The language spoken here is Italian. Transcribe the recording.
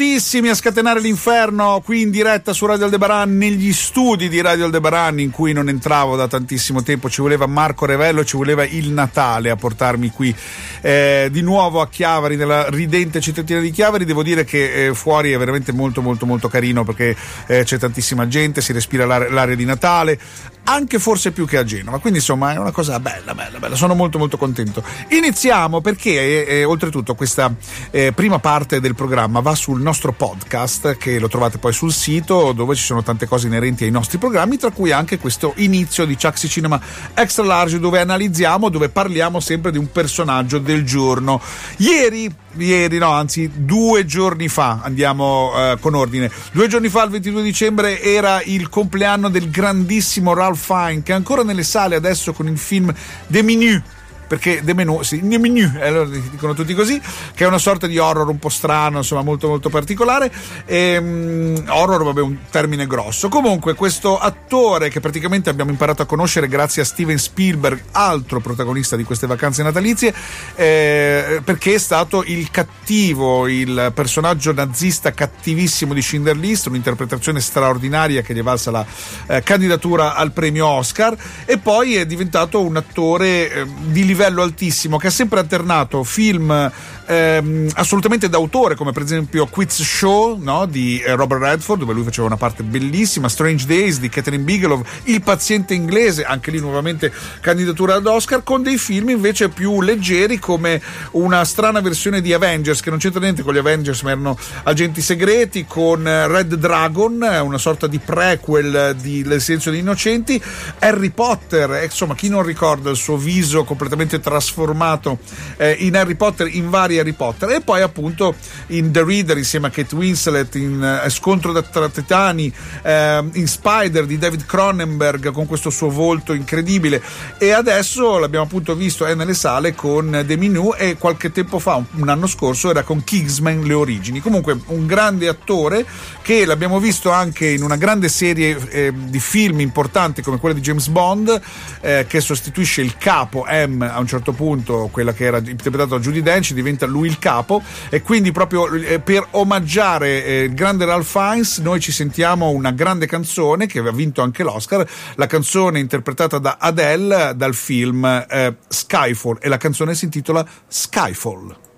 Prontissimi a scatenare l'inferno qui in diretta su Radio Aldebaran, negli studi di Radio Aldebaran in cui non entravo da tantissimo tempo. Ci voleva Marco Revello, ci voleva il Natale a portarmi qui eh, di nuovo a Chiavari, nella ridente cittadina di Chiavari. Devo dire che eh, fuori è veramente molto molto molto carino perché eh, c'è tantissima gente, si respira l'area, l'area di Natale, anche forse più che a Genova. Quindi insomma è una cosa bella, bella, bella. Sono molto molto contento. Iniziamo perché eh, eh, oltretutto questa eh, prima parte del programma va sul nostro podcast che lo trovate poi sul sito dove ci sono tante cose inerenti ai nostri programmi, tra cui anche questo inizio di Chucksy Cinema Extra Large dove analizziamo, dove parliamo sempre di un personaggio del giorno. Ieri ieri, no, anzi due giorni fa, andiamo eh, con ordine. Due giorni fa, il 22 dicembre, era il compleanno del grandissimo Ralph Fine, che è ancora nelle sale adesso con il film The Menu perché The Menu, sì, The Menu, eh, lo dicono tutti così, che è una sorta di horror un po' strano, insomma molto molto particolare. Ehm, horror, vabbè, un termine grosso. Comunque, questo attore che praticamente abbiamo imparato a conoscere grazie a Steven Spielberg, altro protagonista di queste vacanze natalizie, eh, perché è stato il cattivo, il personaggio nazista cattivissimo di Schindler List, un'interpretazione straordinaria che gli è valsa la eh, candidatura al premio Oscar, e poi è diventato un attore eh, di livello altissimo che ha sempre alternato film ehm, assolutamente d'autore come per esempio Quiz Show no? di eh, Robert Redford dove lui faceva una parte bellissima Strange Days di Catherine Bigelow Il paziente inglese anche lì nuovamente candidatura ad Oscar con dei film invece più leggeri come una strana versione di Avengers che non c'entra niente con gli Avengers ma erano agenti segreti con Red Dragon una sorta di prequel di Il silenzio degli innocenti Harry Potter insomma chi non ricorda il suo viso completamente trasformato eh, in Harry Potter in vari Harry Potter. E poi appunto in The Reader insieme a Kate Winslet in uh, Scontro tra titani uh, in Spider di David Cronenberg con questo suo volto incredibile. E adesso l'abbiamo appunto visto è nelle sale con The Minu e qualche tempo fa un, anno scorso era con Kingsman le origini. Comunque un grande attore che l'abbiamo visto anche in una grande serie eh, di film importanti come quella di James Bond eh, che sostituisce il capo M un certo punto quella che era interpretata da Judy Dench diventa lui il capo e quindi proprio eh, per omaggiare eh, il grande Ralph Fiennes noi ci sentiamo una grande canzone che aveva vinto anche l'Oscar, la canzone interpretata da Adele dal film eh, Skyfall e la canzone si intitola Skyfall.